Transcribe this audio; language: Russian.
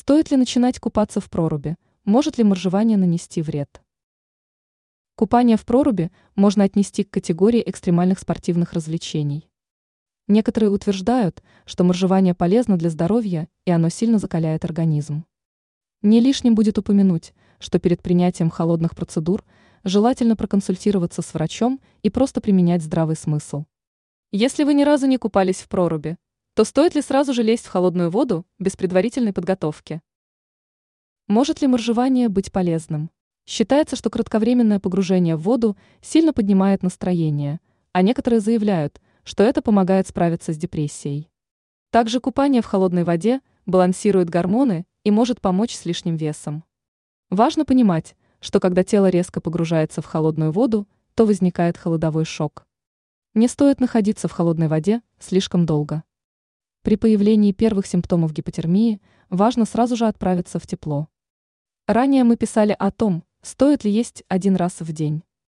Стоит ли начинать купаться в проруби? Может ли моржевание нанести вред? Купание в проруби можно отнести к категории экстремальных спортивных развлечений. Некоторые утверждают, что моржевание полезно для здоровья и оно сильно закаляет организм. Не лишним будет упомянуть, что перед принятием холодных процедур желательно проконсультироваться с врачом и просто применять здравый смысл. Если вы ни разу не купались в проруби, то стоит ли сразу же лезть в холодную воду без предварительной подготовки? Может ли моржевание быть полезным? Считается, что кратковременное погружение в воду сильно поднимает настроение, а некоторые заявляют, что это помогает справиться с депрессией. Также купание в холодной воде балансирует гормоны и может помочь с лишним весом. Важно понимать, что когда тело резко погружается в холодную воду, то возникает холодовой шок. Не стоит находиться в холодной воде слишком долго. При появлении первых симптомов гипотермии важно сразу же отправиться в тепло. Ранее мы писали о том, стоит ли есть один раз в день.